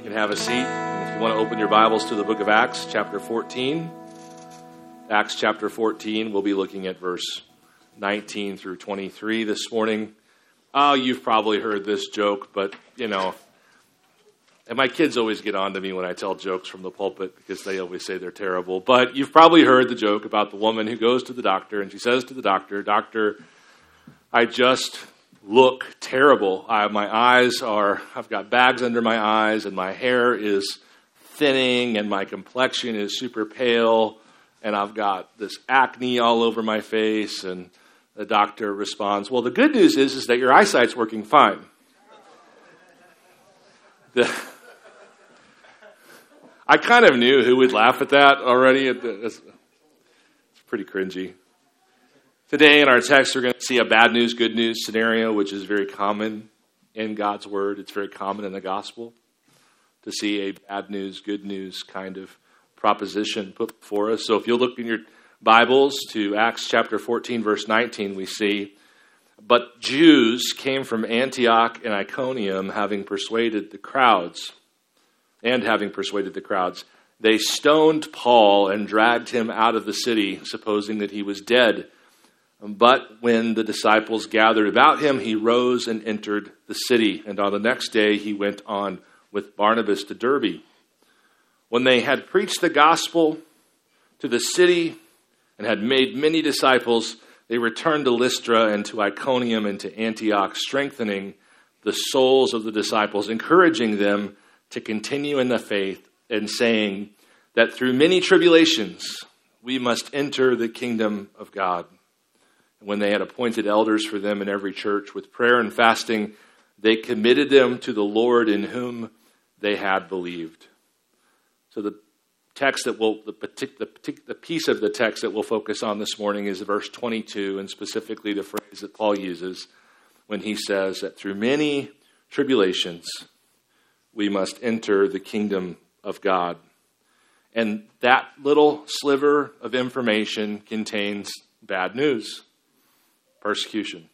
You can have a seat. And if you want to open your Bibles to the book of Acts, chapter 14, Acts chapter 14, we'll be looking at verse 19 through 23 this morning. Oh, you've probably heard this joke, but you know, and my kids always get on to me when I tell jokes from the pulpit because they always say they're terrible. But you've probably heard the joke about the woman who goes to the doctor and she says to the doctor, Doctor, I just look terrible. I, my eyes are, I've got bags under my eyes, and my hair is thinning, and my complexion is super pale, and I've got this acne all over my face. And the doctor responds, Well, the good news is, is that your eyesight's working fine. The, I kind of knew who would laugh at that already. It's pretty cringy. Today in our text, we're going to see a bad news, good news scenario, which is very common in God's Word. It's very common in the gospel to see a bad news, good news kind of proposition put before us. So if you'll look in your Bibles to Acts chapter 14, verse 19, we see, But Jews came from Antioch and Iconium, having persuaded the crowds, and having persuaded the crowds. They stoned Paul and dragged him out of the city, supposing that he was dead. But when the disciples gathered about him, he rose and entered the city. And on the next day, he went on with Barnabas to Derbe. When they had preached the gospel to the city and had made many disciples, they returned to Lystra and to Iconium and to Antioch, strengthening the souls of the disciples, encouraging them to continue in the faith, and saying that through many tribulations we must enter the kingdom of God when they had appointed elders for them in every church with prayer and fasting, they committed them to the Lord in whom they had believed. So the text that will the, the, the piece of the text that we'll focus on this morning is verse 22 and specifically the phrase that Paul uses when he says that through many tribulations we must enter the kingdom of God. And that little sliver of information contains bad news persecution.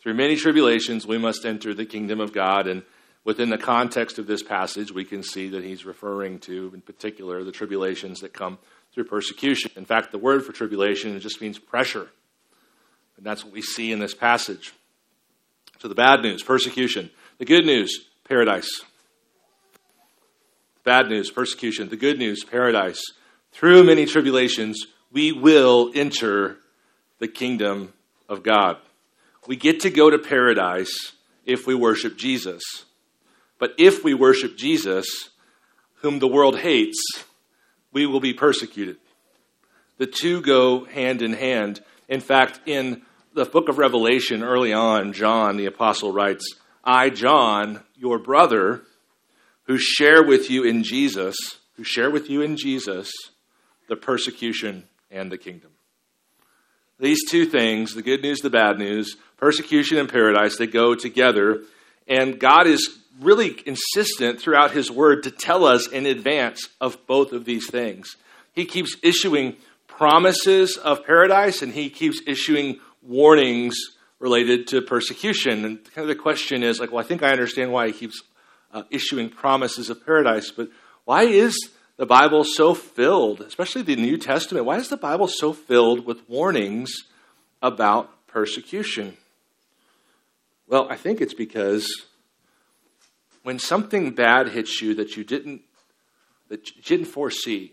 Through many tribulations, we must enter the kingdom of God. And within the context of this passage, we can see that he's referring to, in particular, the tribulations that come through persecution. In fact, the word for tribulation just means pressure. And that's what we see in this passage. So the bad news, persecution. The good news, paradise. Bad news, persecution. The good news, paradise. Through many tribulations, we will enter the kingdom of God. We get to go to paradise if we worship Jesus. But if we worship Jesus, whom the world hates, we will be persecuted. The two go hand in hand. In fact, in the book of Revelation, early on, John the apostle writes, I, John, your brother, who share with you in Jesus, who share with you in Jesus the persecution and the kingdom. These two things, the good news, the bad news, persecution and paradise, they go together. And God is really insistent throughout His Word to tell us in advance of both of these things. He keeps issuing promises of paradise and He keeps issuing warnings related to persecution. And kind of the question is like, well, I think I understand why He keeps uh, issuing promises of paradise, but why is the Bible so filled, especially the New Testament? Why is the Bible so filled with warnings about persecution? Well, I think it's because when something bad hits you that you didn't that you didn't foresee,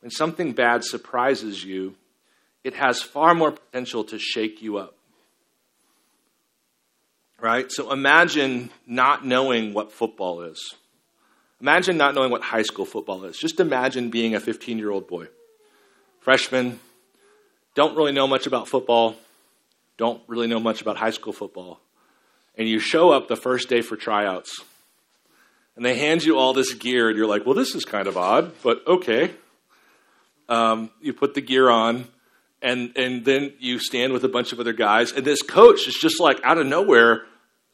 when something bad surprises you, it has far more potential to shake you up. Right? So imagine not knowing what football is. Imagine not knowing what high school football is. Just imagine being a 15 year old boy, freshman, don't really know much about football, don't really know much about high school football, and you show up the first day for tryouts. And they hand you all this gear, and you're like, well, this is kind of odd, but okay. Um, you put the gear on, and, and then you stand with a bunch of other guys, and this coach is just like out of nowhere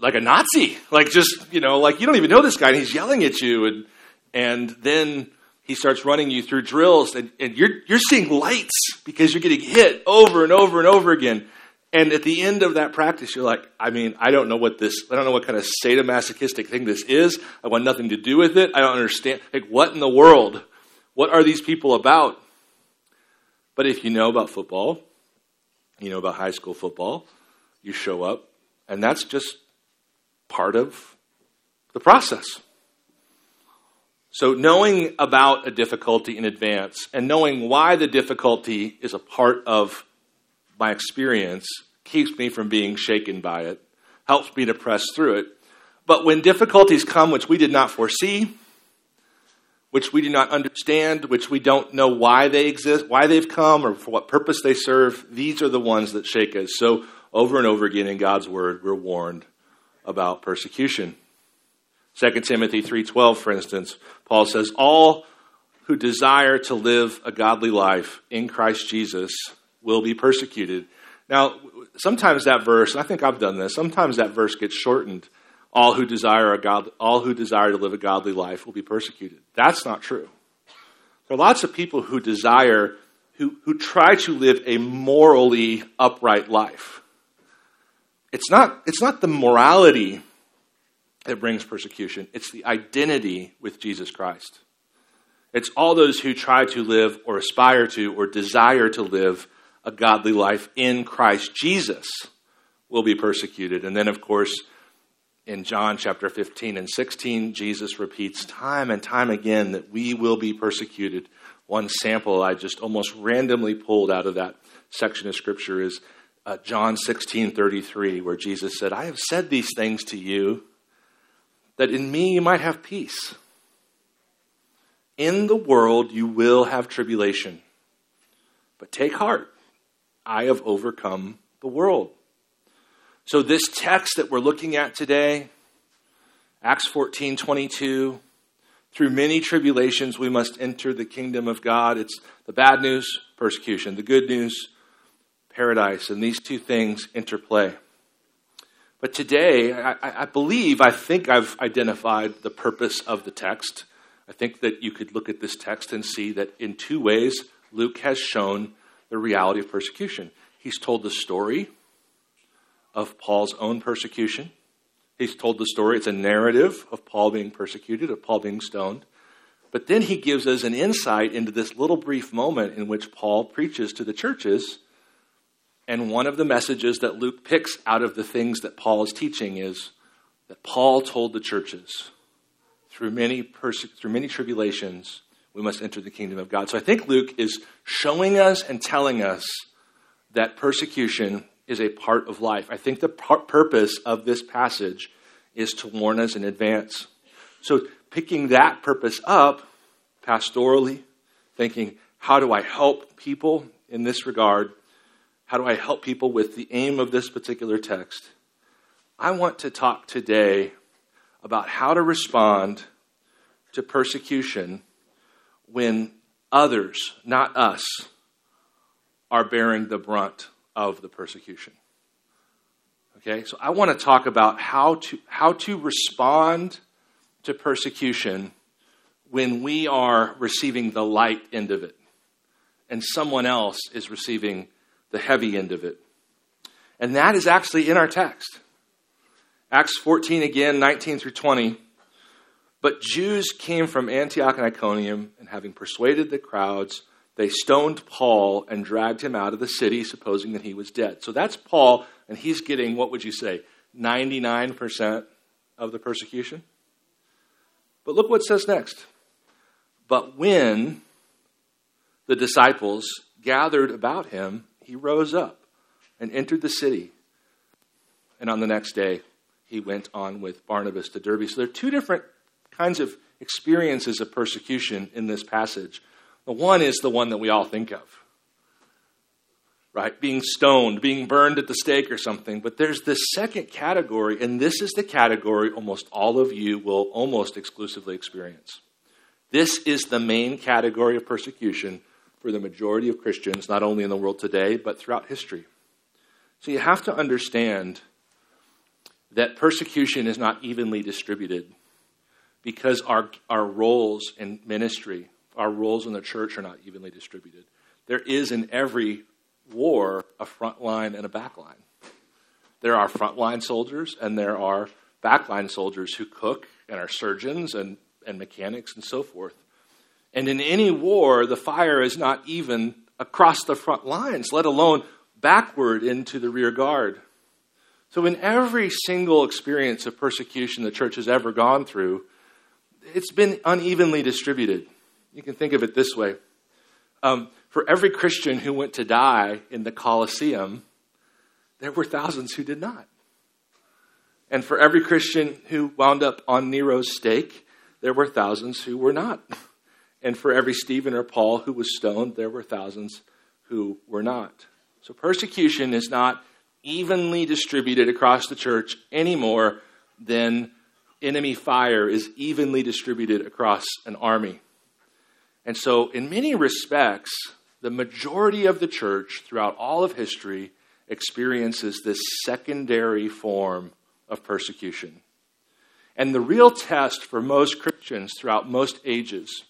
like a Nazi, like just you know, like you don't even know this guy, and he's yelling at you, and and then he starts running you through drills, and, and you're you're seeing lights because you're getting hit over and over and over again, And at the end of that practice, you're like, I mean, I don't know what this, I don't know what kind of sadomasochistic thing this is. I want nothing to do with it. I don't understand. Like, what in the world? What are these people about? But if you know about football, you know about high school football, you show up, and that's just part of the process. So, knowing about a difficulty in advance and knowing why the difficulty is a part of my experience keeps me from being shaken by it, helps me to press through it. But when difficulties come which we did not foresee, which we do not understand, which we don't know why they exist, why they've come, or for what purpose they serve, these are the ones that shake us. So, over and over again in God's Word, we're warned about persecution. 2 Timothy 3:12 for instance, Paul says all who desire to live a godly life in Christ Jesus will be persecuted. Now, sometimes that verse, I think I've done this, sometimes that verse gets shortened. All who desire a god, all who desire to live a godly life will be persecuted. That's not true. There are lots of people who desire, who, who try to live a morally upright life. It's not, it's not the morality that brings persecution, it's the identity with Jesus Christ. It's all those who try to live or aspire to or desire to live a godly life in Christ Jesus will be persecuted. And then, of course, in John chapter 15 and 16, Jesus repeats time and time again that we will be persecuted. One sample I just almost randomly pulled out of that section of scripture is uh, John 16 33, where Jesus said, I have said these things to you that in me you might have peace. In the world you will have tribulation, but take heart. I have overcome the world. So, this text that we're looking at today, Acts 14 22, through many tribulations we must enter the kingdom of God. It's the bad news, persecution, the good news, paradise, and these two things interplay. But today, I, I, believe, I think I've identified the purpose of the text. I think that you could look at this text and see that in two ways, Luke has shown the reality of persecution. He's told the story of Paul's own persecution. He's told the story, it's a narrative of Paul being persecuted, of Paul being stoned. But then he gives us an insight into this little brief moment in which Paul preaches to the churches. And one of the messages that Luke picks out of the things that Paul is teaching is that Paul told the churches through many, perse- through many tribulations, we must enter the kingdom of God. So I think Luke is showing us and telling us that persecution is a part of life. I think the par- purpose of this passage is to warn us in advance. So picking that purpose up pastorally, thinking, how do I help people in this regard? How do I help people with the aim of this particular text? I want to talk today about how to respond to persecution when others, not us, are bearing the brunt of the persecution. Okay, so I want to talk about how to, how to respond to persecution when we are receiving the light end of it and someone else is receiving the heavy end of it. And that is actually in our text. Acts 14 again, 19 through 20. But Jews came from Antioch and Iconium, and having persuaded the crowds, they stoned Paul and dragged him out of the city, supposing that he was dead. So that's Paul, and he's getting, what would you say, 99% of the persecution? But look what says next. But when the disciples gathered about him, he rose up and entered the city. And on the next day, he went on with Barnabas to Derbe. So there are two different kinds of experiences of persecution in this passage. The one is the one that we all think of, right? Being stoned, being burned at the stake or something. But there's this second category, and this is the category almost all of you will almost exclusively experience. This is the main category of persecution for the majority of Christians, not only in the world today, but throughout history. So you have to understand that persecution is not evenly distributed because our, our roles in ministry, our roles in the church are not evenly distributed. There is in every war a front line and a back line. There are frontline soldiers and there are backline soldiers who cook and are surgeons and, and mechanics and so forth. And in any war, the fire is not even across the front lines, let alone backward into the rear guard. So, in every single experience of persecution the church has ever gone through, it's been unevenly distributed. You can think of it this way um, for every Christian who went to die in the Colosseum, there were thousands who did not. And for every Christian who wound up on Nero's stake, there were thousands who were not. And for every Stephen or Paul who was stoned, there were thousands who were not. So persecution is not evenly distributed across the church any more than enemy fire is evenly distributed across an army. And so, in many respects, the majority of the church throughout all of history experiences this secondary form of persecution. And the real test for most Christians throughout most ages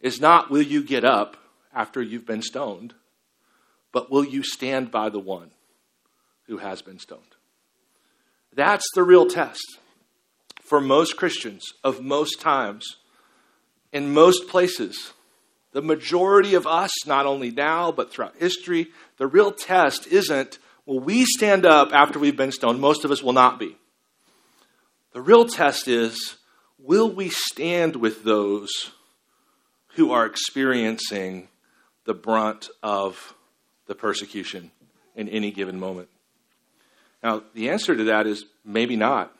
is not will you get up after you've been stoned, but will you stand by the one who has been stoned? That's the real test for most Christians of most times, in most places. The majority of us, not only now, but throughout history, the real test isn't, will we stand up after we've been stoned? Most of us will not be. The real test is, will we stand with those who are experiencing the brunt of the persecution in any given moment? Now, the answer to that is maybe not.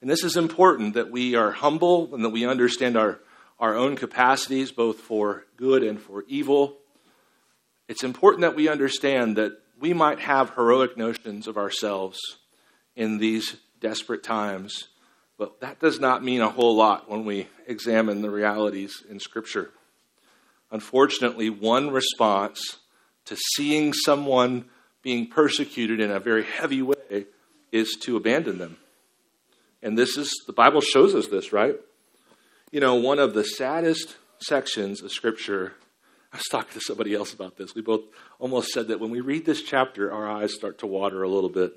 And this is important that we are humble and that we understand our, our own capacities, both for good and for evil. It's important that we understand that we might have heroic notions of ourselves in these desperate times, but that does not mean a whole lot when we examine the realities in Scripture. Unfortunately, one response to seeing someone being persecuted in a very heavy way is to abandon them. And this is, the Bible shows us this, right? You know, one of the saddest sections of Scripture, I was talking to somebody else about this. We both almost said that when we read this chapter, our eyes start to water a little bit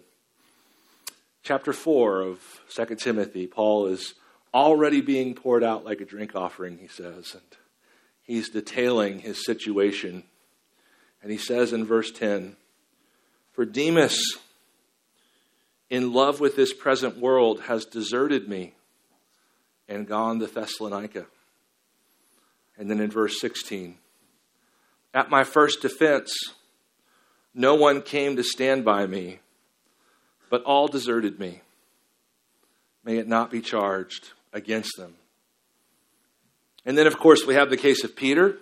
chapter 4 of 2 Timothy, Paul is already being poured out like a drink offering, he says. And he's detailing his situation. And he says in verse 10 For Demas, in love with this present world, has deserted me and gone to Thessalonica. And then in verse 16, At my first defense, no one came to stand by me but all deserted me. May it not be charged against them. And then, of course, we have the case of Peter,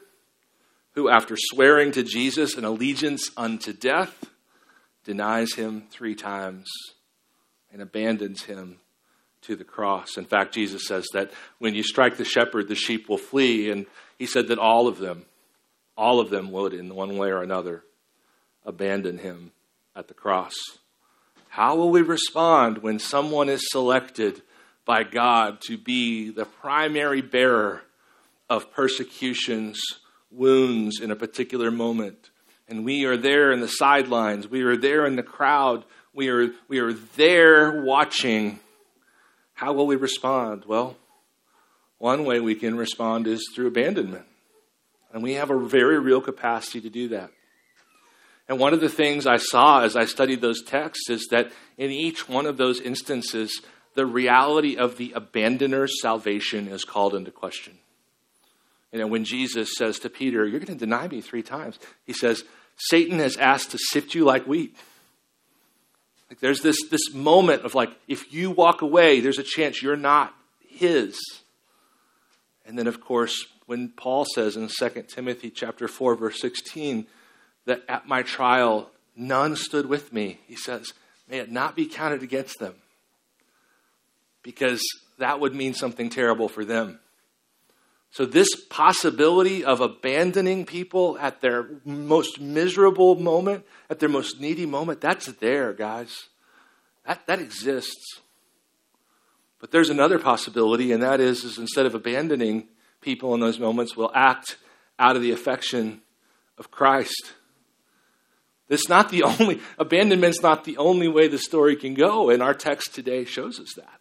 who, after swearing to Jesus an allegiance unto death, denies him three times and abandons him to the cross. In fact, Jesus says that when you strike the shepherd, the sheep will flee. And he said that all of them, all of them would, in one way or another, abandon him at the cross. How will we respond when someone is selected by God to be the primary bearer of persecutions, wounds in a particular moment? And we are there in the sidelines, we are there in the crowd, we are, we are there watching. How will we respond? Well, one way we can respond is through abandonment. And we have a very real capacity to do that. And one of the things I saw as I studied those texts is that in each one of those instances, the reality of the abandoner's salvation is called into question. You know, when Jesus says to Peter, You're going to deny me three times, he says, Satan has asked to sift you like wheat. Like there's this, this moment of like, if you walk away, there's a chance you're not his. And then, of course, when Paul says in 2 Timothy chapter 4, verse 16, that at my trial none stood with me. He says, May it not be counted against them. Because that would mean something terrible for them. So, this possibility of abandoning people at their most miserable moment, at their most needy moment, that's there, guys. That, that exists. But there's another possibility, and that is, is instead of abandoning people in those moments, we'll act out of the affection of Christ That's not the only, abandonment's not the only way the story can go, and our text today shows us that.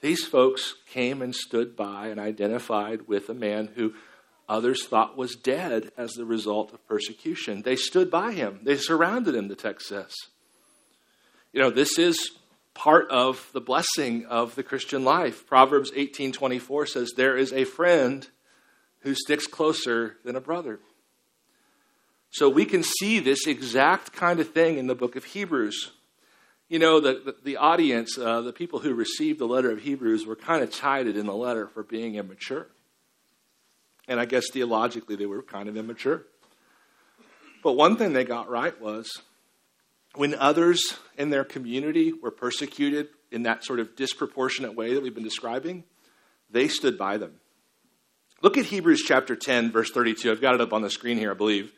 These folks came and stood by and identified with a man who others thought was dead as the result of persecution. They stood by him, they surrounded him, the text says. You know, this is part of the blessing of the Christian life. Proverbs 18:24 says there is a friend who sticks closer than a brother. So we can see this exact kind of thing in the book of Hebrews. You know, the, the, the audience, uh, the people who received the letter of Hebrews, were kind of chided in the letter for being immature. And I guess theologically, they were kind of immature. But one thing they got right was when others in their community were persecuted in that sort of disproportionate way that we've been describing, they stood by them. Look at Hebrews chapter 10, verse 32. I've got it up on the screen here, I believe.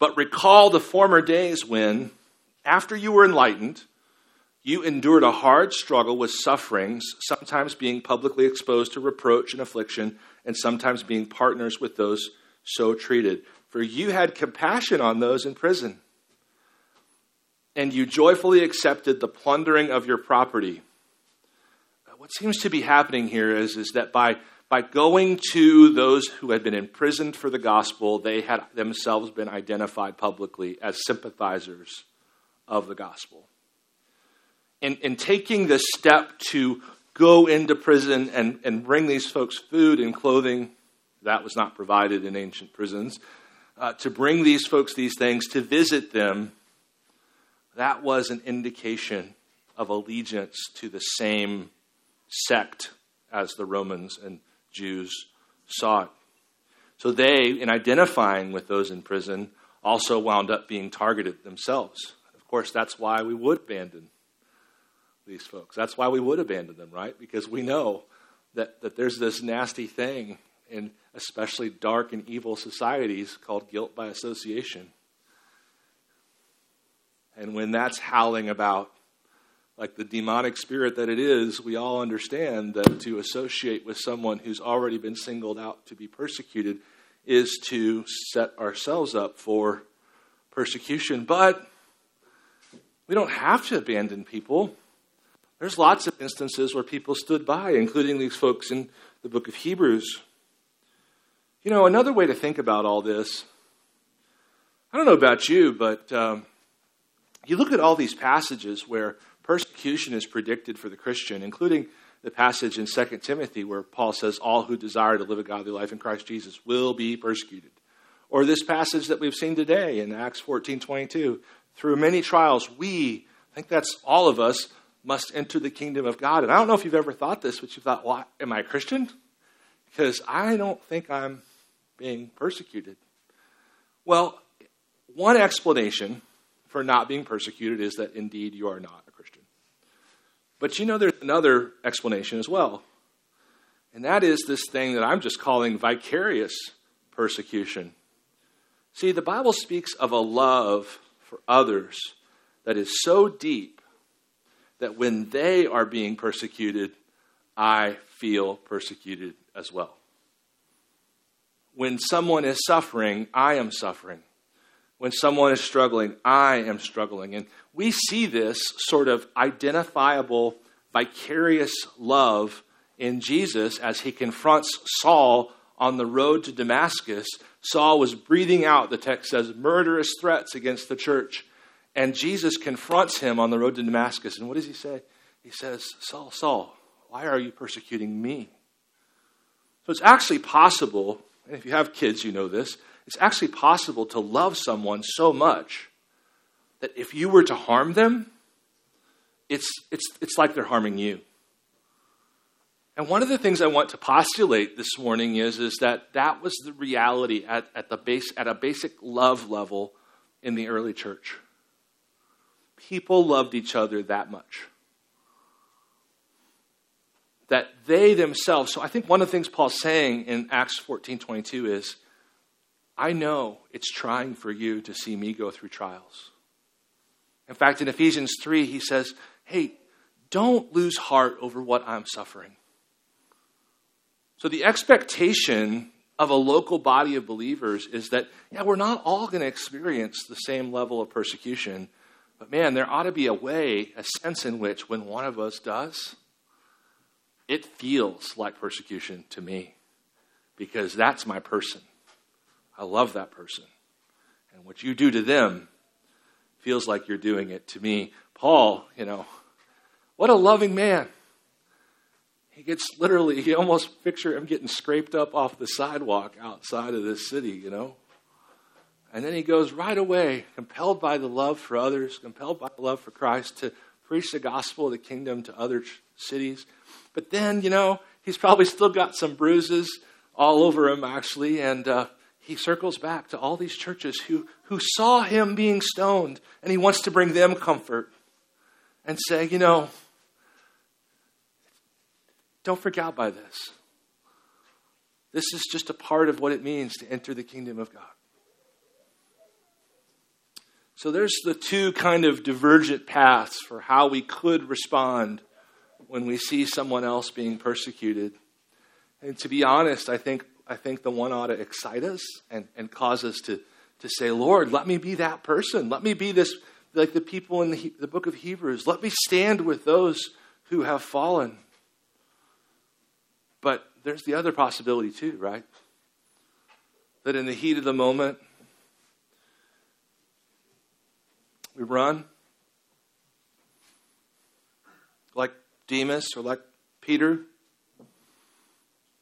But recall the former days when, after you were enlightened, you endured a hard struggle with sufferings, sometimes being publicly exposed to reproach and affliction, and sometimes being partners with those so treated. For you had compassion on those in prison, and you joyfully accepted the plundering of your property. What seems to be happening here is, is that by by going to those who had been imprisoned for the gospel, they had themselves been identified publicly as sympathizers of the gospel. In, in taking the step to go into prison and, and bring these folks food and clothing, that was not provided in ancient prisons, uh, to bring these folks these things, to visit them, that was an indication of allegiance to the same sect as the Romans and Jews sought. So they, in identifying with those in prison, also wound up being targeted themselves. Of course, that's why we would abandon these folks. That's why we would abandon them, right? Because we know that, that there's this nasty thing in especially dark and evil societies called guilt by association. And when that's howling about, like the demonic spirit that it is, we all understand that to associate with someone who's already been singled out to be persecuted is to set ourselves up for persecution. But we don't have to abandon people. There's lots of instances where people stood by, including these folks in the book of Hebrews. You know, another way to think about all this, I don't know about you, but um, you look at all these passages where persecution is predicted for the Christian, including the passage in 2 Timothy where Paul says, All who desire to live a godly life in Christ Jesus will be persecuted. Or this passage that we've seen today in Acts 14 22. Through many trials, we, I think that's all of us, must enter the kingdom of God. And I don't know if you've ever thought this, but you thought, well, am I a Christian? Because I don't think I'm being persecuted. Well, one explanation for not being persecuted is that indeed you are not a Christian. but you know, there's another explanation as well. And that is this thing that I'm just calling vicarious persecution. See, the Bible speaks of a love for others that is so deep that when they are being persecuted, I feel persecuted as well. When someone is suffering, I am suffering. When someone is struggling, I am struggling. And we see this sort of identifiable, vicarious love in Jesus as he confronts Saul on the road to Damascus. Saul was breathing out, the text says, murderous threats against the church. And Jesus confronts him on the road to Damascus. And what does he say? He says, Saul, Saul, why are you persecuting me? So it's actually possible, and if you have kids, you know this, it's actually possible to love someone so much that if you were to harm them, it's, it's, it's like they're harming you. And one of the things I want to postulate this morning is, is that that was the reality at, at, the base, at a basic love level in the early church. People loved each other that much. That they themselves, so I think one of the things Paul's saying in Acts 14 22 is, I know it's trying for you to see me go through trials. In fact, in Ephesians 3, he says, Hey, don't lose heart over what I'm suffering. So the expectation of a local body of believers is that, yeah, we're not all going to experience the same level of persecution, but man, there ought to be a way, a sense in which when one of us does, it feels like persecution to me because that's my person. I love that person. And what you do to them feels like you're doing it to me. Paul, you know, what a loving man. He gets literally, he almost picture him getting scraped up off the sidewalk outside of this city, you know. And then he goes right away, compelled by the love for others, compelled by the love for Christ, to preach the gospel of the kingdom to other cities. But then, you know, he's probably still got some bruises all over him, actually, and uh, he circles back to all these churches who, who saw him being stoned, and he wants to bring them comfort and say, you know, don't freak out by this. This is just a part of what it means to enter the kingdom of God. So there's the two kind of divergent paths for how we could respond when we see someone else being persecuted. And to be honest, I think, I think the one ought to excite us and, and cause us to, to say, Lord, let me be that person. Let me be this, like the people in the, the book of Hebrews. Let me stand with those who have fallen. But there's the other possibility too, right? That in the heat of the moment, we run like Demas or like Peter.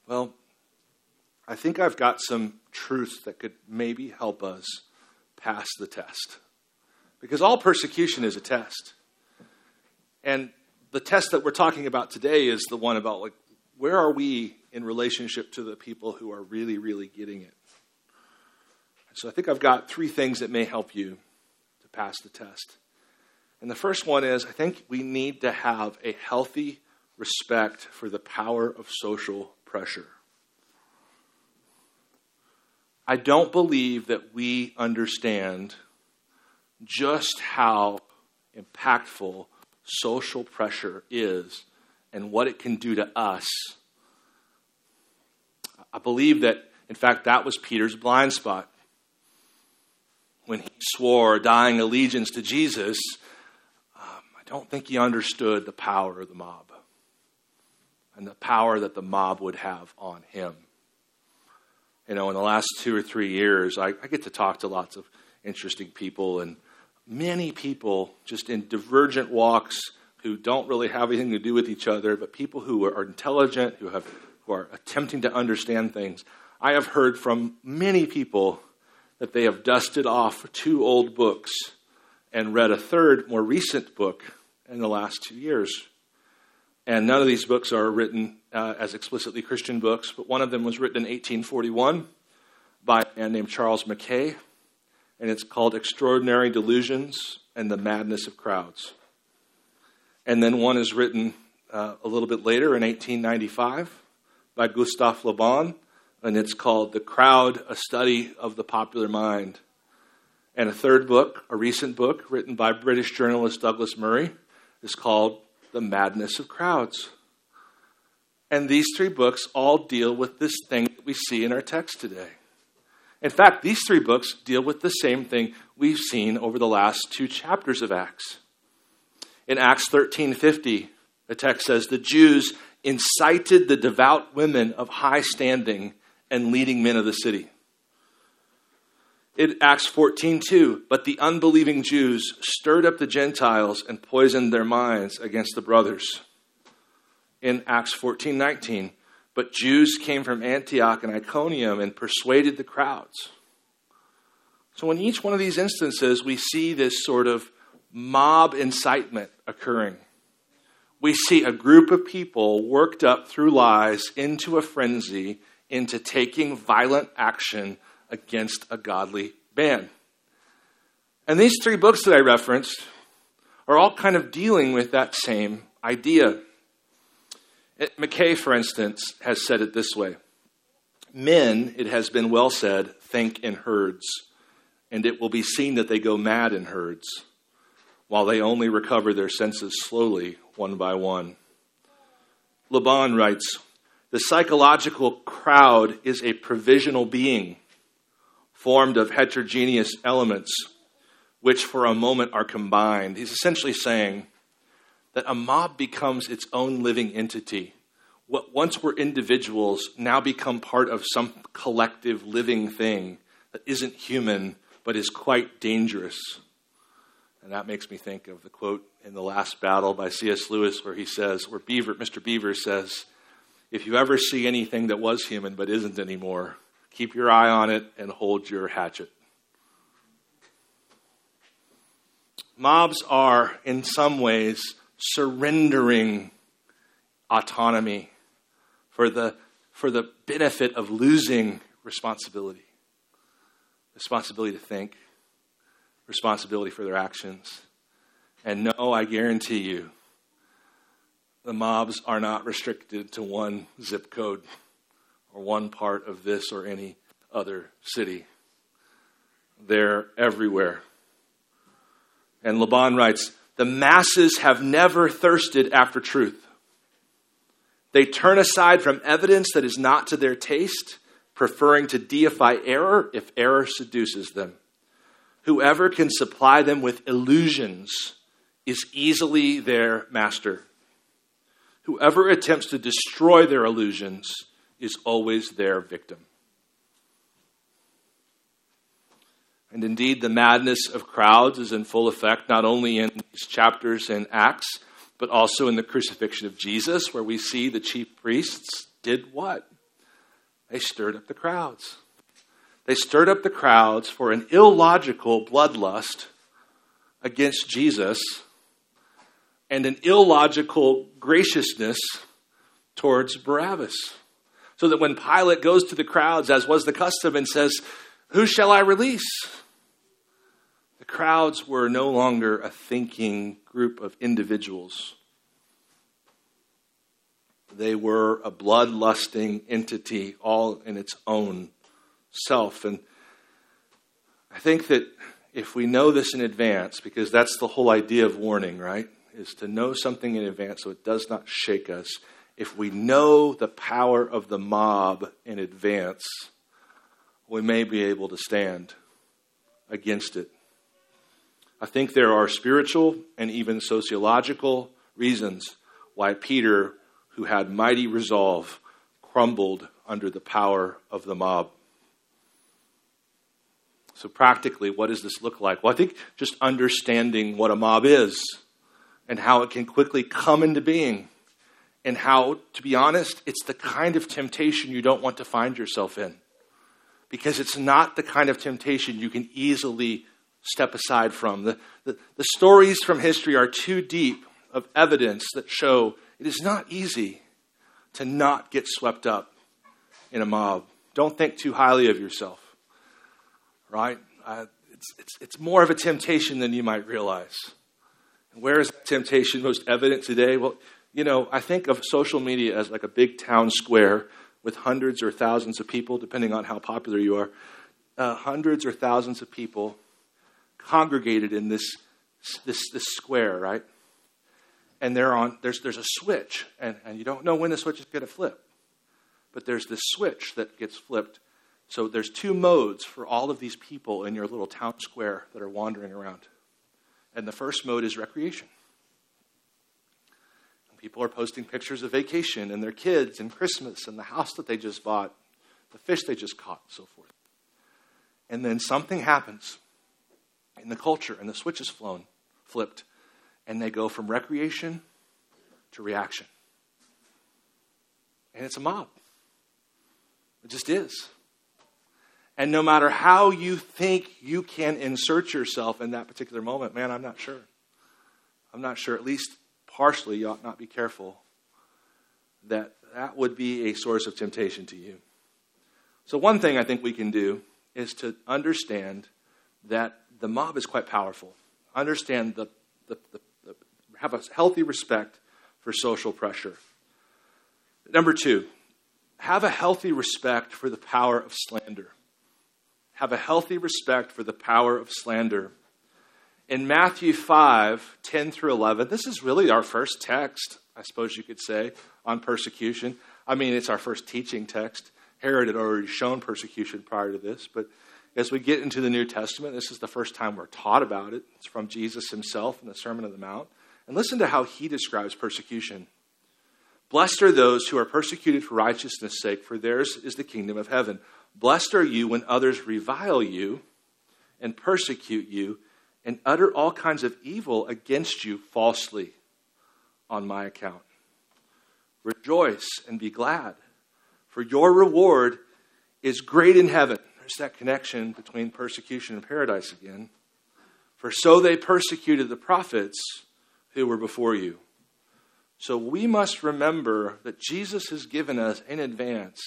Well, I think I've got some truth that could maybe help us pass the test. Because all persecution is a test. And the test that we're talking about today is the one about like where are we in relationship to the people who are really, really getting it? So I think I've got three things that may help you to pass the test. And the first one is I think we need to have a healthy respect for the power of social pressure. I don't believe that we understand just how impactful social pressure is and what it can do to us. I believe that, in fact, that was Peter's blind spot. When he swore dying allegiance to Jesus, um, I don't think he understood the power of the mob and the power that the mob would have on him. You know, in the last two or three years, I, I get to talk to lots of interesting people, and many people just in divergent walks who don't really have anything to do with each other, but people who are intelligent, who, have, who are attempting to understand things. I have heard from many people that they have dusted off two old books and read a third, more recent book in the last two years. And none of these books are written uh, as explicitly Christian books, but one of them was written in 1841 by a man named Charles Mackay, and it's called Extraordinary Delusions and the Madness of Crowds. And then one is written uh, a little bit later in 1895 by Gustave Le Bon, and it's called The Crowd, A Study of the Popular Mind. And a third book, a recent book written by British journalist Douglas Murray, is called The Madness of Crowds. And these three books all deal with this thing that we see in our text today. In fact, these three books deal with the same thing we've seen over the last two chapters of Acts. In Acts 13:50, the text says the Jews incited the devout women of high standing and leading men of the city. In Acts 14:2, but the unbelieving Jews stirred up the Gentiles and poisoned their minds against the brothers. In Acts 14:19, but Jews came from Antioch and Iconium and persuaded the crowds. So in each one of these instances, we see this sort of mob incitement occurring. We see a group of people worked up through lies into a frenzy, into taking violent action against a godly man. And these three books that I referenced are all kind of dealing with that same idea. Mackay, for instance, has said it this way Men, it has been well said, think in herds, and it will be seen that they go mad in herds while they only recover their senses slowly, one by one. Le Bon writes The psychological crowd is a provisional being formed of heterogeneous elements which for a moment are combined. He's essentially saying that a mob becomes its own living entity. What once were individuals now become part of some collective living thing that isn't human but is quite dangerous. And that makes me think of the quote in The Last Battle by C.S. Lewis, where he says, where Beaver, Mr. Beaver says, If you ever see anything that was human but isn't anymore, keep your eye on it and hold your hatchet. Mobs are, in some ways, surrendering autonomy for the, for the benefit of losing responsibility responsibility to think, responsibility for their actions. And no, I guarantee you, the mobs are not restricted to one zip code or one part of this or any other city. They're everywhere. And Le Bon writes The masses have never thirsted after truth. They turn aside from evidence that is not to their taste preferring to deify error if error seduces them. Whoever can supply them with illusions is easily their master. Whoever attempts to destroy their illusions is always their victim. And indeed, the madness of crowds is in full effect not only in these chapters in Acts, but also in the crucifixion of Jesus, where we see the chief priests did what? They stirred up the crowds. They stirred up the crowds for an illogical bloodlust against Jesus and an illogical graciousness towards Barabbas. So that when Pilate goes to the crowds, as was the custom, and says, Who shall I release? The crowds were no longer a thinking group of individuals they were a bloodlusting entity all in its own self. And I think that if we know this in advance, because that's the whole idea of warning, right? Is to know something in advance so it does not shake us. If we know the power of the mob in advance, we may be able to stand against it. I think there are spiritual and even sociological reasons why Peter who had mighty resolve, crumbled under the power of the mob. So, practically, what does this look like? Well, I think just understanding what a mob is and how it can quickly come into being, and how, to be honest, it's the kind of temptation you don't want to find yourself in. Because it's not the kind of temptation you can easily step aside from. The, the, the stories from history are too deep of evidence that show it is not easy to not get swept up in a mob. Don't think too highly of yourself, right? Uh, it's, it's, it's more of a temptation than you might realize. Where is temptation most evident today? Well, you know, I think of social media as like a big town square with hundreds or thousands of people, depending on how popular you are, uh, hundreds or thousands of people congregated in this, this, this square, right? and they're on, there's, there's a switch, and, and you don't know when the switch is going to flip. But there's this switch that gets flipped. So there's two modes for all of these people in your little town square that are wandering around. And the first mode is recreation. People are posting pictures of vacation and their kids and Christmas and the house that they just bought, the fish they just caught, and so forth. And then something happens in the culture, and the switch is flown, flipped, and they go from recreation to reaction. And it's a mob. It just is. And no matter how you think you can insert yourself in that particular moment, man, I'm not sure. I'm not sure, at least partially, you ought not be careful that that would be a source of temptation to you. So, one thing I think we can do is to understand that the mob is quite powerful. Understand the, the, the have a healthy respect for social pressure. Number two, have a healthy respect for the power of slander. Have a healthy respect for the power of slander. In Matthew 5 10 through 11, this is really our first text, I suppose you could say, on persecution. I mean, it's our first teaching text. Herod had already shown persecution prior to this, but as we get into the New Testament, this is the first time we're taught about it. It's from Jesus himself in the Sermon on the Mount. And listen to how he describes persecution. Blessed are those who are persecuted for righteousness' sake, for theirs is the kingdom of heaven. Blessed are you when others revile you and persecute you and utter all kinds of evil against you falsely on my account. Rejoice and be glad, for your reward is great in heaven. There's that connection between persecution and paradise again. For so they persecuted the prophets who were before you. So we must remember that Jesus has given us in advance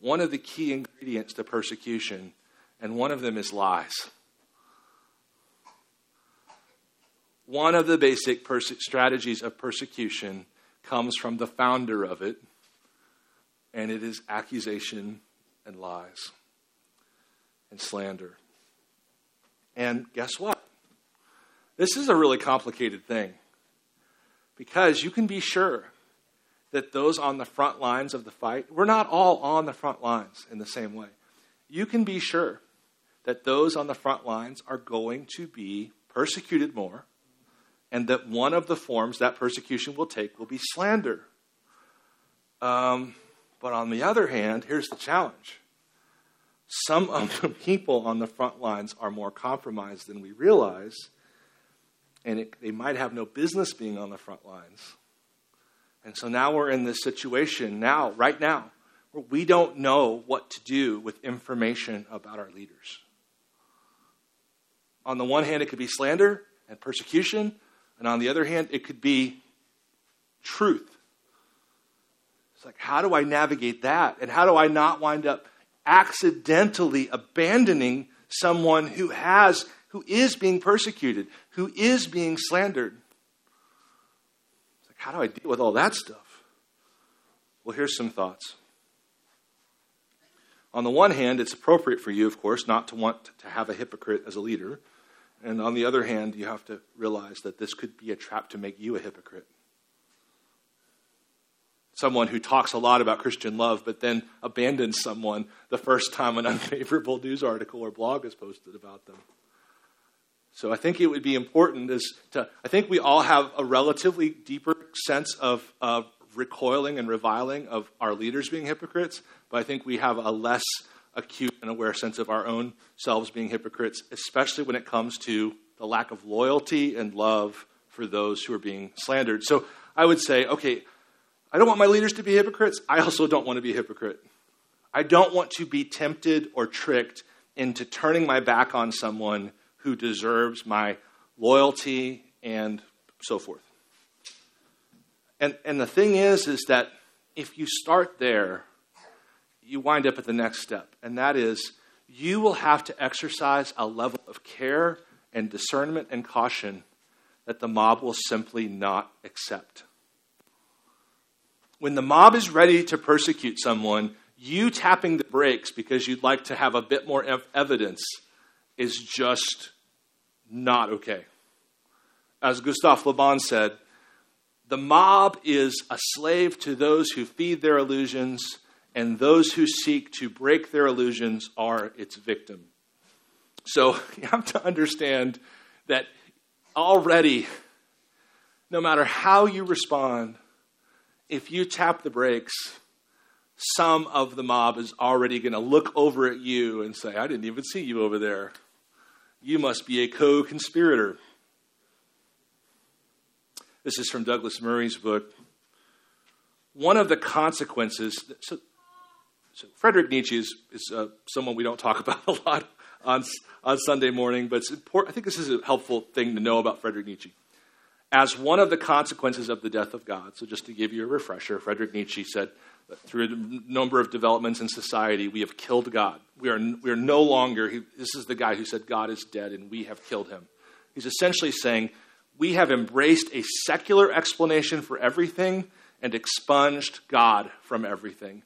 one of the key ingredients to persecution, and one of them is lies. One of the basic strategies of persecution comes from the founder of it, and it is accusation and lies and slander. And guess what? This is a really complicated thing because you can be sure that those on the front lines of the fight, we're not all on the front lines in the same way. You can be sure that those on the front lines are going to be persecuted more and that one of the forms that persecution will take will be slander. Um, but on the other hand, here's the challenge. Some of the people on the front lines are more compromised than we realize, and it, they might have no business being on the front lines. And so now we're in this situation, now, right now, where we don't know what to do with information about our leaders. On the one hand, it could be slander and persecution. And on the other hand, it could be truth. It's like, how do I navigate that? And how do I not wind up accidentally abandoning someone who has who is being persecuted, who is being slandered? It's like, how do I deal with all that stuff? Well, here's some thoughts. On the one hand, it's appropriate for you, of course, not to want to have a hypocrite as a leader. And on the other hand, you have to realize that this could be a trap to make you a hypocrite. Someone who talks a lot about Christian love, but then abandons someone the first time an unfavorable news article or blog is posted about them. So I think it would be important is to, I think we all have a relatively deeper sense of, of recoiling and reviling of our leaders being hypocrites, but I think we have a less acute and aware sense of our own selves being hypocrites, especially when it comes to the lack of loyalty and love for those who are being slandered. So I would say, okay, I don't want my leaders to be hypocrites. I also don't want to be a hypocrite. I don't want to be tempted or tricked into turning my back on someone who deserves my loyalty and so forth. And, and the thing is, is that if you start there, you wind up at the next step, and that is you will have to exercise a level of care and discernment and caution that the mob will simply not accept. When the mob is ready to persecute someone, you tapping the brakes because you'd like to have a bit more ev- evidence is just not okay. As Gustave Le Bon said, the mob is a slave to those who feed their illusions and those who seek to break their illusions are its victim. So you have to understand that already, no matter how you respond, if you tap the brakes, some of the mob is already going to look over at you and say, I didn't even see you over there. You must be a co conspirator. This is from Douglas Murray's book. One of the consequences, so so Frederick Nietzsche is, is uh, someone we don't talk about a lot on, on Sunday morning, but. I think this is a helpful thing to know about Frederick Nietzsche. As one of the consequences of the death of God, so just to give you a refresher, Frederick Nietzsche said, through a number of developments in society, we have killed God. We are, we are no longer, he, this is the guy who said God is dead and we have killed him. He's essentially saying we have embraced a secular explanation for everything and expunged God from everything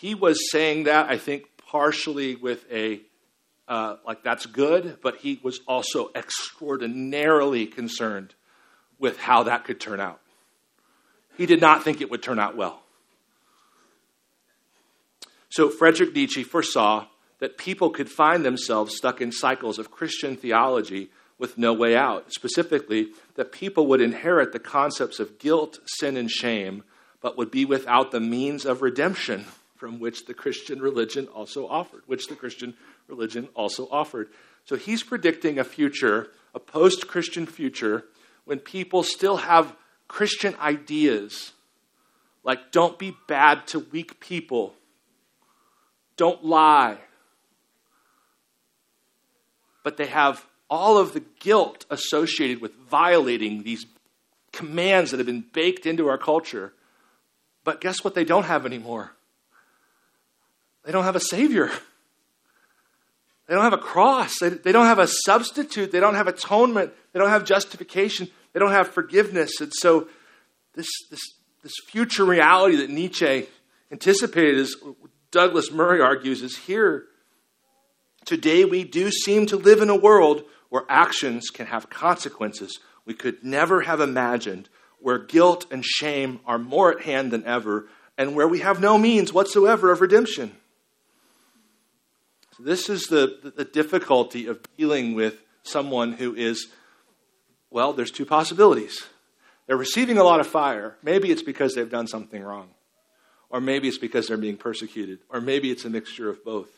he was saying that, I think, partially with a, uh, like, that's good, but he was also extraordinarily concerned with how that could turn out. He did not think it would turn out well. So Frederick Nietzsche foresaw that people could find themselves stuck in cycles of Christian theology with no way out. Specifically, that people would inherit the concepts of guilt, sin, and shame, but would be without the means of redemption from which the Christian religion also offered, which the Christian religion also offered. So he's predicting a future, a post Christian future, when people still have Christian ideas like don't be bad to weak people, don't lie. But they have all of the guilt associated with violating these commands that have been baked into our culture. But guess what they don't have anymore? They don't have a Savior. They don't have a cross. They, they don't have a substitute. They don't have atonement. They don't have justification. They don't have forgiveness. And so, this, this, this future reality that Nietzsche anticipated, as Douglas Murray argues, is here. Today, we do seem to live in a world where actions can have consequences we could never have imagined, where guilt and shame are more at hand than ever, and where we have no means whatsoever of redemption. This is the, the difficulty of dealing with someone who is, well, there's two possibilities. They're receiving a lot of fire. Maybe it's because they've done something wrong, or maybe it's because they're being persecuted, or maybe it's a mixture of both.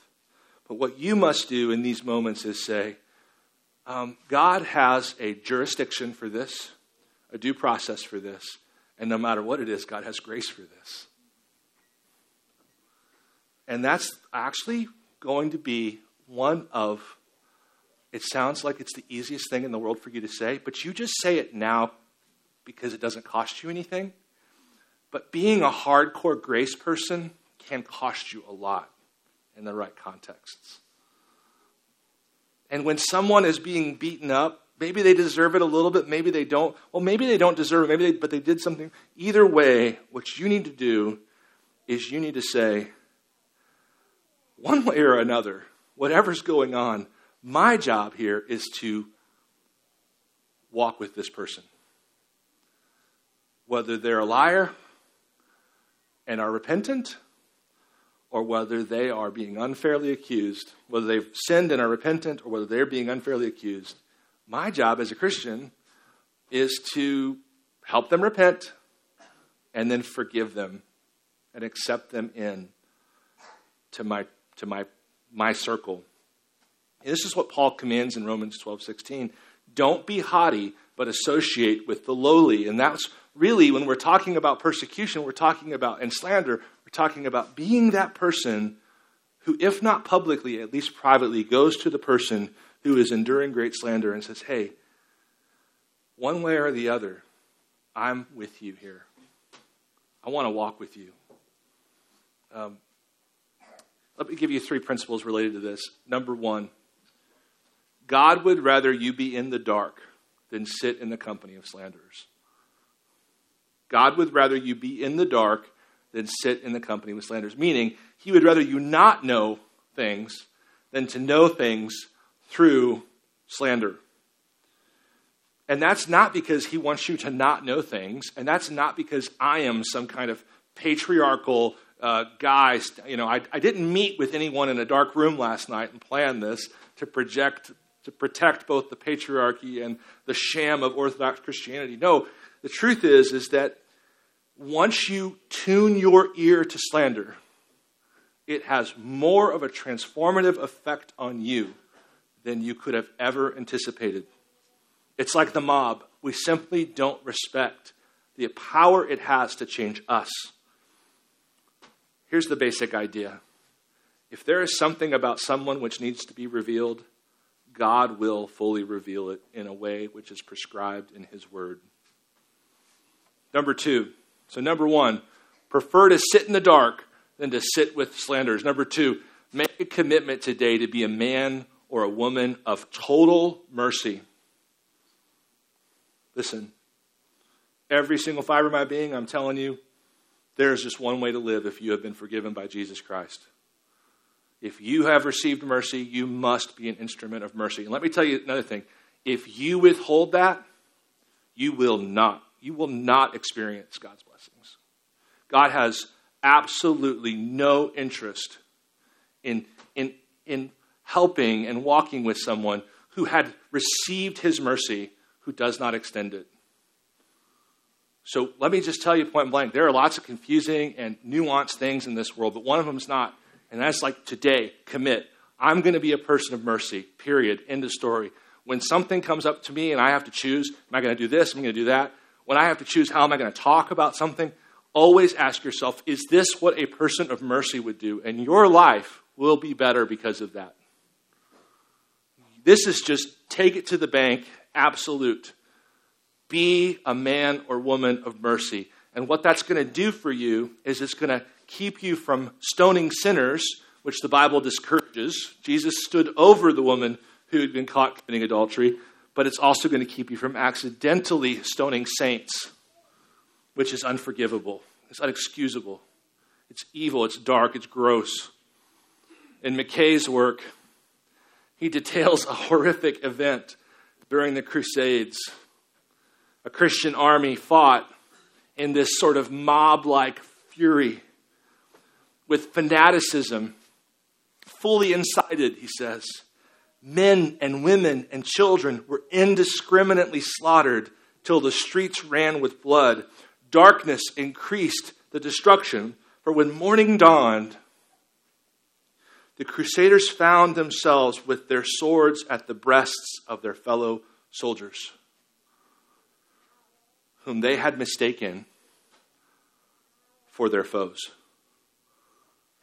But what you must do in these moments is say, um, God has a jurisdiction for this, a due process for this, and no matter what it is, God has grace for this. And that's actually going to be one of, it sounds like it's the easiest thing in the world for you to say, but you just say it now because it doesn't cost you anything. But being a hardcore grace person can cost you a lot in the right contexts. And when someone is being beaten up, maybe they deserve it a little bit, maybe they don't. Well, maybe they don't deserve it, maybe they, but they did something. Either way, what you need to do is you need to say, one way or another, whatever's going on, my job here is to walk with this person. Whether they're a liar and are repentant, or whether they are being unfairly accused, whether they've sinned and are repentant, or whether they're being unfairly accused, my job as a Christian is to help them repent and then forgive them and accept them in to my, to my, my circle. And this is what Paul commands in Romans 12 16. Don't be haughty, but associate with the lowly. And that's really, when we're talking about persecution, we're talking about, and slander, we're talking about being that person who, if not publicly, at least privately, goes to the person who is enduring great slander and says, Hey, one way or the other, I'm with you here. I want to walk with you. Um, let me give you three principles related to this. Number one, God would rather you be in the dark than sit in the company of slanderers. God would rather you be in the dark than sit in the company with slanders. Meaning, he would rather you not know things than to know things through slander. And that's not because he wants you to not know things, and that's not because I am some kind of patriarchal uh, guy. You know, I, I didn't meet with anyone in a dark room last night and plan this to project to protect both the patriarchy and the sham of Orthodox Christianity. No, the truth is is that once you tune your ear to slander, it has more of a transformative effect on you than you could have ever anticipated. It's like the mob. We simply don't respect the power it has to change us. Here's the basic idea if there is something about someone which needs to be revealed, God will fully reveal it in a way which is prescribed in His Word. Number two, so, number one, prefer to sit in the dark than to sit with slanders. Number two, make a commitment today to be a man or a woman of total mercy. Listen, every single fiber of my being, I'm telling you, there's just one way to live if you have been forgiven by Jesus Christ. If you have received mercy, you must be an instrument of mercy. And let me tell you another thing. If you withhold that, you will not you will not experience God's blessings. God has absolutely no interest in, in, in helping and walking with someone who had received his mercy who does not extend it. So let me just tell you point blank there are lots of confusing and nuanced things in this world, but one of them is not. And that's like today, commit. I'm going to be a person of mercy, period. End of story. When something comes up to me and I have to choose, am I going to do this? Am I going to do that? When I have to choose, how am I going to talk about something? Always ask yourself, is this what a person of mercy would do? And your life will be better because of that. This is just take it to the bank, absolute. Be a man or woman of mercy. And what that's going to do for you is it's going to keep you from stoning sinners, which the Bible discourages. Jesus stood over the woman who had been caught committing adultery, but it's also going to keep you from accidentally stoning saints, which is unforgivable. It's unexcusable. It's evil, it's dark, it's gross. In Mackay's work, he details a horrific event during the Crusades. A Christian army fought in this sort of mob like fury with fanaticism, fully incited, he says. Men and women and children were indiscriminately slaughtered till the streets ran with blood. Darkness increased the destruction, for when morning dawned, the Crusaders found themselves with their swords at the breasts of their fellow soldiers, whom they had mistaken for their foes.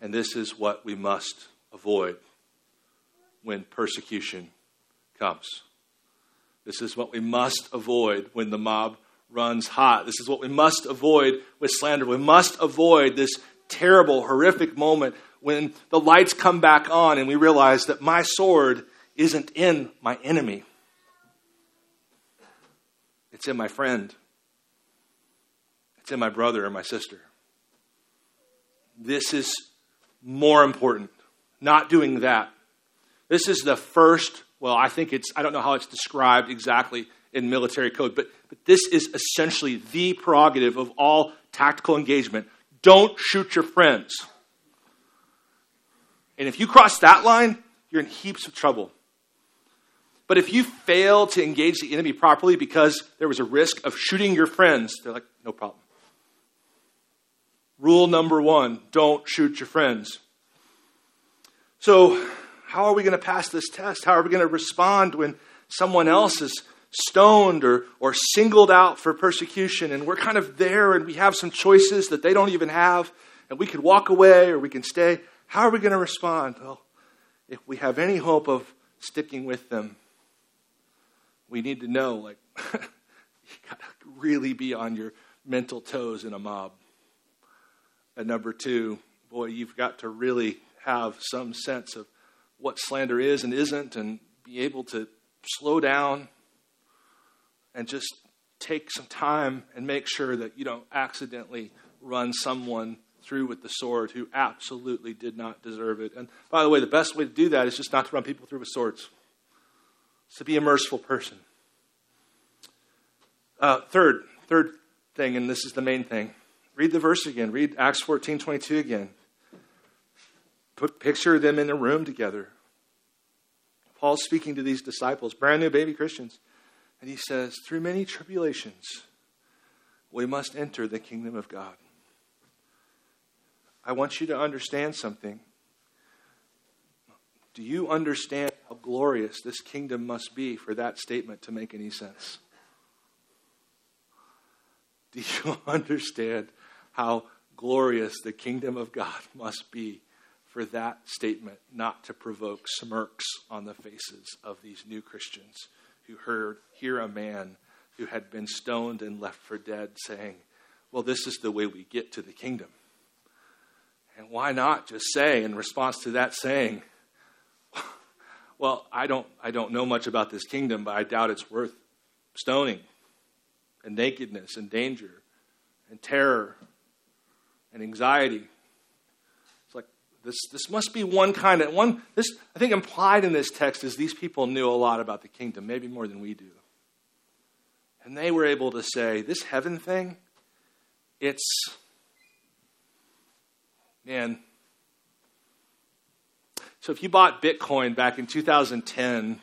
And this is what we must avoid when persecution comes. This is what we must avoid when the mob runs hot. This is what we must avoid with slander. We must avoid this terrible, horrific moment when the lights come back on and we realize that my sword isn't in my enemy, it's in my friend, in my brother or my sister. This is more important. Not doing that. This is the first, well, I think it's, I don't know how it's described exactly in military code, but, but this is essentially the prerogative of all tactical engagement. Don't shoot your friends. And if you cross that line, you're in heaps of trouble. But if you fail to engage the enemy properly because there was a risk of shooting your friends, they're like, no problem. Rule number one don't shoot your friends. So, how are we going to pass this test? How are we going to respond when someone else is stoned or, or singled out for persecution and we're kind of there and we have some choices that they don't even have and we can walk away or we can stay? How are we going to respond? Well, if we have any hope of sticking with them, we need to know like, you got to really be on your mental toes in a mob. And number two, boy, you've got to really have some sense of what slander is and isn't and be able to slow down and just take some time and make sure that you don't accidentally run someone through with the sword who absolutely did not deserve it. And by the way, the best way to do that is just not to run people through with swords. It's to be a merciful person. Uh, third, third thing, and this is the main thing. Read the verse again. Read Acts 14, 22 again. Put picture them in a room together. Paul's speaking to these disciples, brand new baby Christians. And he says, Through many tribulations, we must enter the kingdom of God. I want you to understand something. Do you understand how glorious this kingdom must be for that statement to make any sense? Do you understand how glorious the kingdom of God must be for that statement not to provoke smirks on the faces of these new Christians who heard hear a man who had been stoned and left for dead saying, "Well, this is the way we get to the kingdom." And why not just say in response to that saying, well, I don't, I don't know much about this kingdom, but I doubt it's worth stoning and nakedness and danger and terror and anxiety. It's like this, this must be one kind of one. This I think implied in this text is these people knew a lot about the kingdom, maybe more than we do. And they were able to say, this heaven thing, it's man, So if you bought Bitcoin back in 2010, if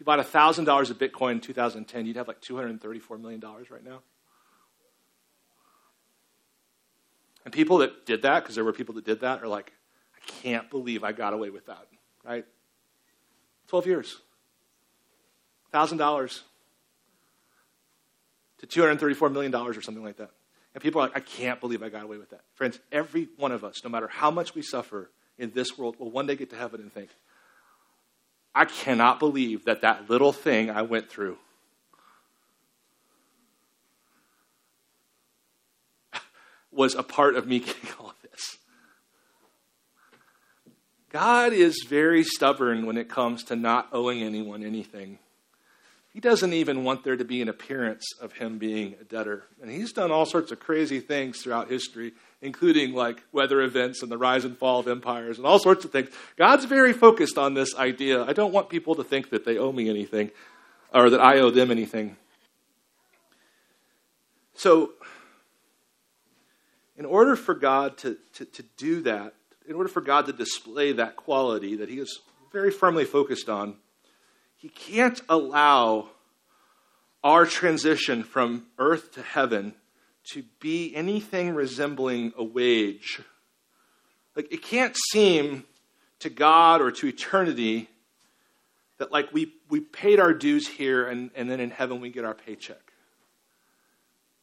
you bought $1,000 of Bitcoin in 2010, you'd have like $234 million right now. And people that did that, because there were people that did that, are like, I can't believe I got away with that, right? 12 years. $1,000 to $234 million or something like that. And people are like, I can't believe I got away with that. Friends, every one of us, no matter how much we suffer in this world, will one day get to heaven and think, I cannot believe that that little thing I went through was a part of me getting all this. God is very stubborn when it comes to not owing anyone anything. He doesn't even want there to be an appearance of him being a debtor. And he's done all sorts of crazy things throughout history, including like weather events and the rise and fall of empires and all sorts of things. God's very focused on this idea. I don't want people to think that they owe me anything or that I owe them anything. So, in order for God to, to, to do that, in order for God to display that quality that he is very firmly focused on, he can't allow our transition from earth to heaven to be anything resembling a wage. Like, it can't seem to God or to eternity that, like, we, we paid our dues here and, and then in heaven we get our paycheck.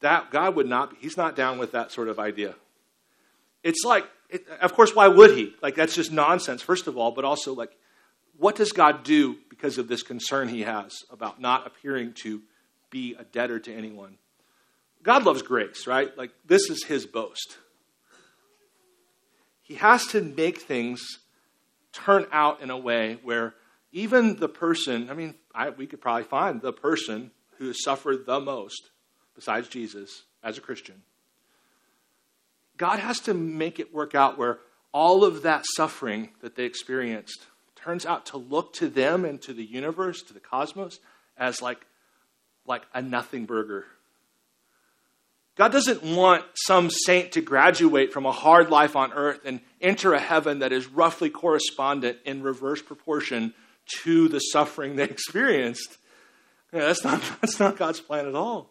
That, God would not, he's not down with that sort of idea. It's like, it, of course, why would he? Like, that's just nonsense, first of all, but also, like, what does God do because of this concern he has about not appearing to be a debtor to anyone? God loves grace, right? Like, this is his boast. He has to make things turn out in a way where even the person, I mean, I, we could probably find the person who has suffered the most, besides Jesus, as a Christian. God has to make it work out where all of that suffering that they experienced turns out to look to them and to the universe, to the cosmos, as like, like a nothing burger. God doesn't want some saint to graduate from a hard life on earth and enter a heaven that is roughly correspondent in reverse proportion to the suffering they experienced. Yeah, that's, not, that's not God's plan at all.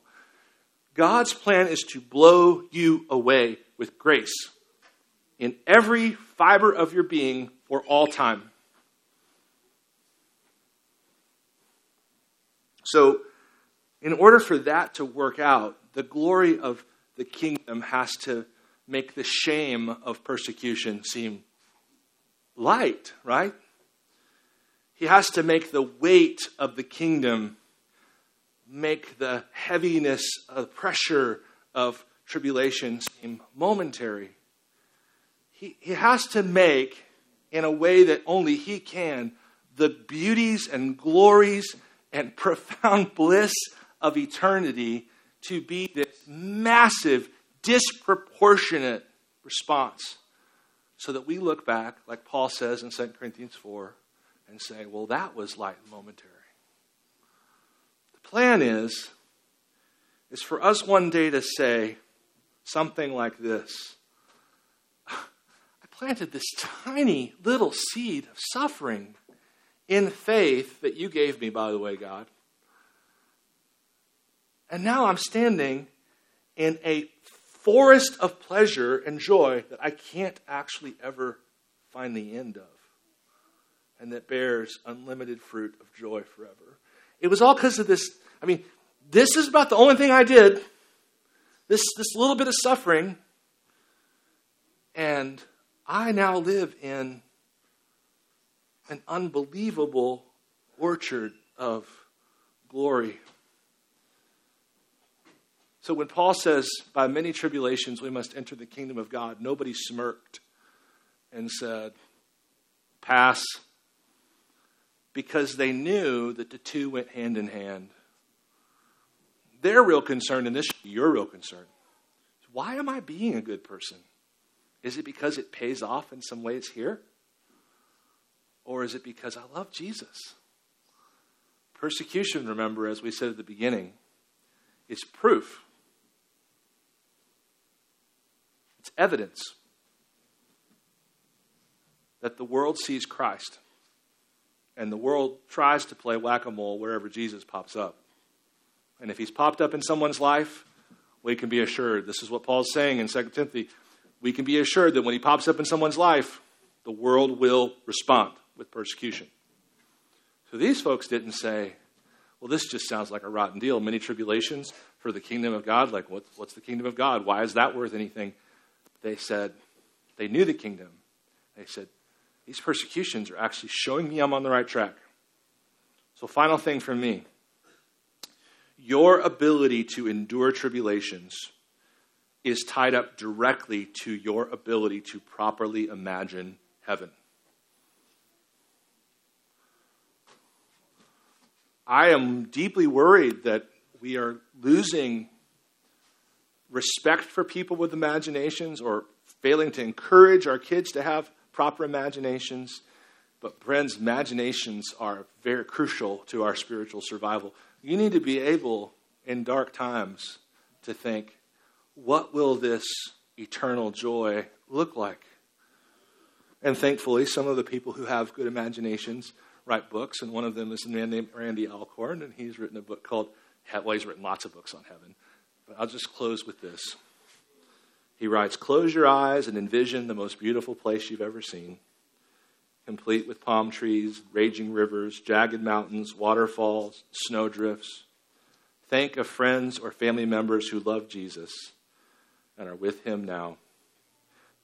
God's plan is to blow you away with grace in every fiber of your being for all time. So, in order for that to work out, the glory of the kingdom has to make the shame of persecution seem light, right? He has to make the weight of the kingdom make the heaviness, of pressure of tribulation seem momentary. He, he has to make, in a way that only he can, the beauties and glories and profound bliss of eternity to be this massive, disproportionate response. So that we look back, like Paul says in 2 Corinthians 4, and say, well, that was light and momentary. Plan is, is for us one day to say something like this I planted this tiny little seed of suffering in faith that you gave me, by the way, God. And now I'm standing in a forest of pleasure and joy that I can't actually ever find the end of, and that bears unlimited fruit of joy forever. It was all because of this. I mean, this is about the only thing I did. This, this little bit of suffering. And I now live in an unbelievable orchard of glory. So when Paul says, by many tribulations we must enter the kingdom of God, nobody smirked and said, pass, because they knew that the two went hand in hand. Their real concern, and this your real concern, why am I being a good person? Is it because it pays off in some ways here? Or is it because I love Jesus? Persecution, remember, as we said at the beginning, is proof. It's evidence that the world sees Christ. And the world tries to play whack a mole wherever Jesus pops up. And if he's popped up in someone's life, we can be assured. This is what Paul's saying in 2 Timothy. We can be assured that when he pops up in someone's life, the world will respond with persecution. So these folks didn't say, well, this just sounds like a rotten deal. Many tribulations for the kingdom of God. Like, what, what's the kingdom of God? Why is that worth anything? They said, they knew the kingdom. They said, these persecutions are actually showing me I'm on the right track. So, final thing from me your ability to endure tribulations is tied up directly to your ability to properly imagine heaven. I am deeply worried that we are losing respect for people with imaginations or failing to encourage our kids to have proper imaginations. But, friends, imaginations are very crucial to our spiritual survival. You need to be able, in dark times, to think, what will this eternal joy look like? And thankfully, some of the people who have good imaginations write books, and one of them is a man named Randy Alcorn, and he's written a book called, well, he's written lots of books on heaven. But I'll just close with this. He writes, Close your eyes and envision the most beautiful place you've ever seen, complete with palm trees, raging rivers, jagged mountains, waterfalls, snowdrifts. Think of friends or family members who love Jesus and are with him now.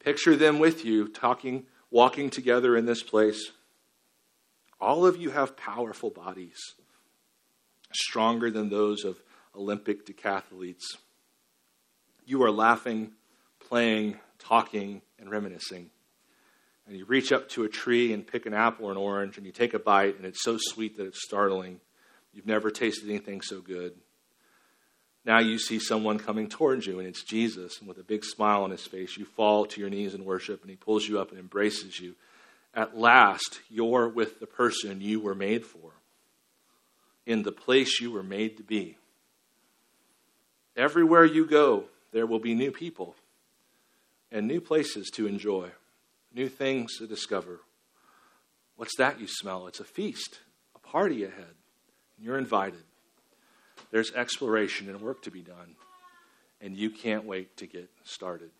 Picture them with you, talking, walking together in this place. All of you have powerful bodies, stronger than those of Olympic decathletes. You are laughing, playing, talking, and reminiscing. And you reach up to a tree and pick an apple or an orange, and you take a bite, and it's so sweet that it's startling. You've never tasted anything so good. Now you see someone coming towards you, and it's Jesus. And with a big smile on his face, you fall to your knees in worship, and he pulls you up and embraces you at last you're with the person you were made for, in the place you were made to be. Everywhere you go, there will be new people and new places to enjoy, new things to discover. What's that you smell? It's a feast, a party ahead. And you're invited. There's exploration and work to be done, and you can't wait to get started.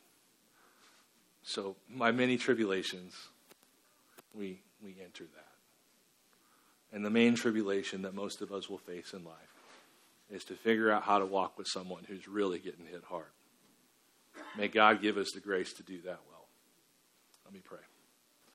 So, my many tribulations we, we enter that. And the main tribulation that most of us will face in life is to figure out how to walk with someone who's really getting hit hard. May God give us the grace to do that well. Let me pray.